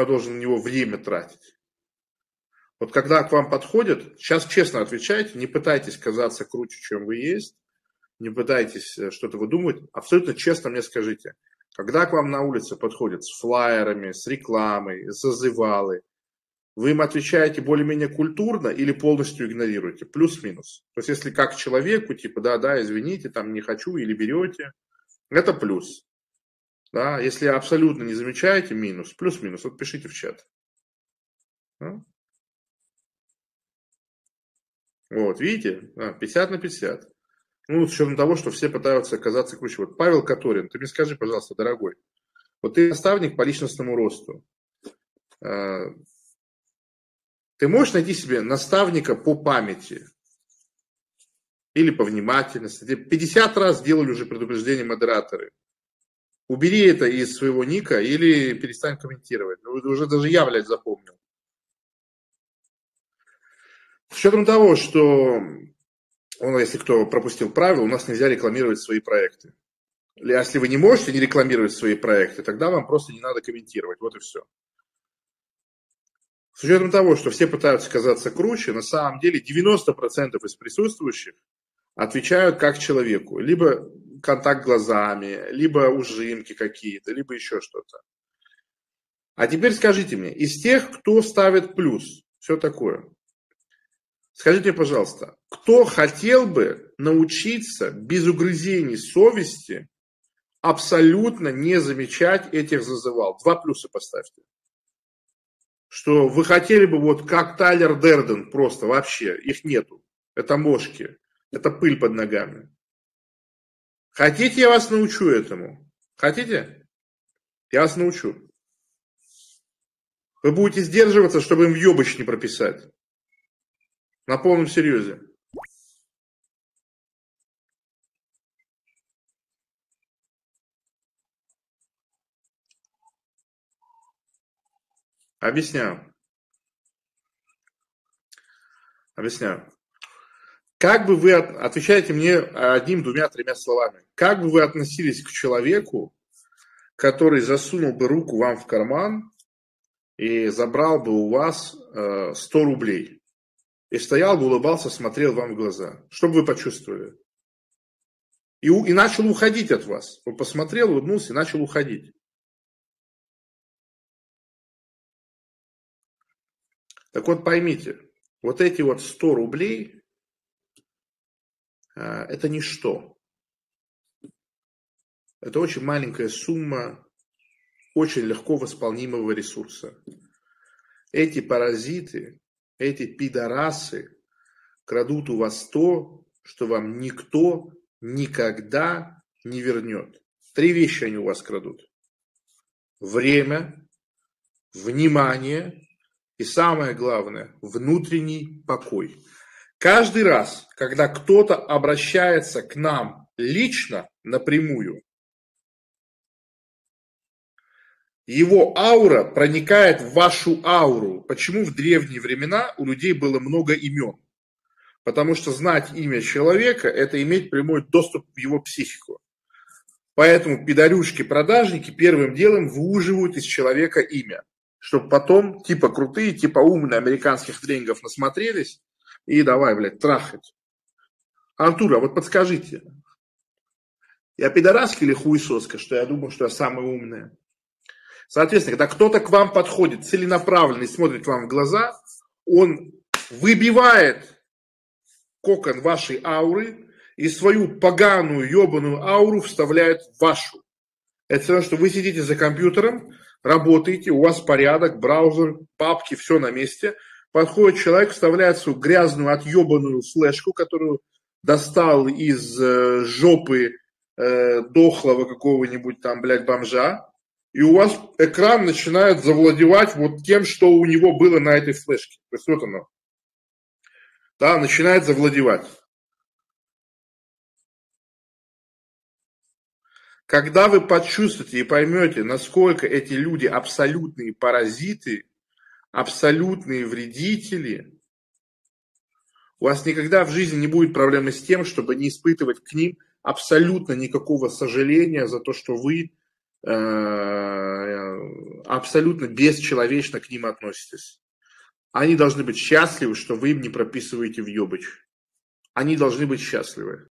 я должен на него время тратить? Вот когда к вам подходят, сейчас честно отвечайте, не пытайтесь казаться круче, чем вы есть, не пытайтесь э, что-то выдумывать, абсолютно честно мне скажите, когда к вам на улице подходят с флайерами, с рекламой, зазывалы, вы им отвечаете более-менее культурно или полностью игнорируете? Плюс-минус. То есть, если как человеку, типа, да, да, извините, там не хочу, или берете, это плюс. Да, если абсолютно не замечаете, минус. Плюс-минус. Вот пишите в чат. Да? Вот, видите? 50 на 50. Ну, с учетом того, что все пытаются оказаться круче. Вот Павел Которин, ты мне скажи, пожалуйста, дорогой, вот ты наставник по личностному росту. А, ты можешь найти себе наставника по памяти или по внимательности. Тебе 50 раз делали уже предупреждение модераторы. Убери это из своего ника или перестань комментировать. Ну, уже даже я, блядь, запомнил. С учетом того, что, он, если кто пропустил правила, у нас нельзя рекламировать свои проекты. Если вы не можете не рекламировать свои проекты, тогда вам просто не надо комментировать. Вот и все. С учетом того, что все пытаются казаться круче, на самом деле 90% из присутствующих отвечают как человеку. Либо контакт глазами, либо ужимки какие-то, либо еще что-то. А теперь скажите мне, из тех, кто ставит плюс, все такое, скажите, пожалуйста, кто хотел бы научиться без угрызений совести абсолютно не замечать этих зазывал? Два плюса поставьте что вы хотели бы вот как Тайлер Дерден просто вообще, их нету. Это мошки, это пыль под ногами. Хотите, я вас научу этому? Хотите? Я вас научу. Вы будете сдерживаться, чтобы им въебыч не прописать. На полном серьезе. Объясняю. Объясняю. Как бы вы, отвечаете мне одним, двумя, тремя словами, как бы вы относились к человеку, который засунул бы руку вам в карман и забрал бы у вас 100 э, рублей, и стоял бы, улыбался, смотрел вам в глаза, что бы вы почувствовали? И, и начал уходить от вас. Он посмотрел, улыбнулся и начал уходить. Так вот поймите, вот эти вот 100 рублей, а, это ничто. Это очень маленькая сумма очень легко восполнимого ресурса. Эти паразиты, эти пидорасы крадут у вас то, что вам никто никогда не вернет. Три вещи они у вас крадут. Время, внимание и самое главное, внутренний покой. Каждый раз, когда кто-то обращается к нам лично, напрямую, его аура проникает в вашу ауру. Почему в древние времена у людей было много имен? Потому что знать имя человека – это иметь прямой доступ в его психику. Поэтому пидорюшки-продажники первым делом выуживают из человека имя чтобы потом типа крутые, типа умные американских тренингов насмотрелись и давай, блядь, трахать. Антура, вот подскажите, я пидораска или хуесоска, что я думаю, что я самая умная? Соответственно, когда кто-то к вам подходит целенаправленно и смотрит вам в глаза, он выбивает кокон вашей ауры и свою поганую, ебаную ауру вставляет в вашу. Это все равно, что вы сидите за компьютером, работаете, у вас порядок, браузер, папки, все на месте. Подходит человек, вставляет свою грязную, отъебанную флешку, которую достал из э, жопы э, дохлого какого-нибудь там, блядь, бомжа, и у вас экран начинает завладевать вот тем, что у него было на этой флешке. То есть вот оно. Да, начинает завладевать. Когда вы почувствуете и поймете, насколько эти люди абсолютные паразиты, абсолютные вредители, у вас никогда в жизни не будет проблемы с тем, чтобы не испытывать к ним абсолютно никакого сожаления за то, что вы абсолютно бесчеловечно к ним относитесь. Они должны быть счастливы, что вы им не прописываете в въебыч. Они должны быть счастливы.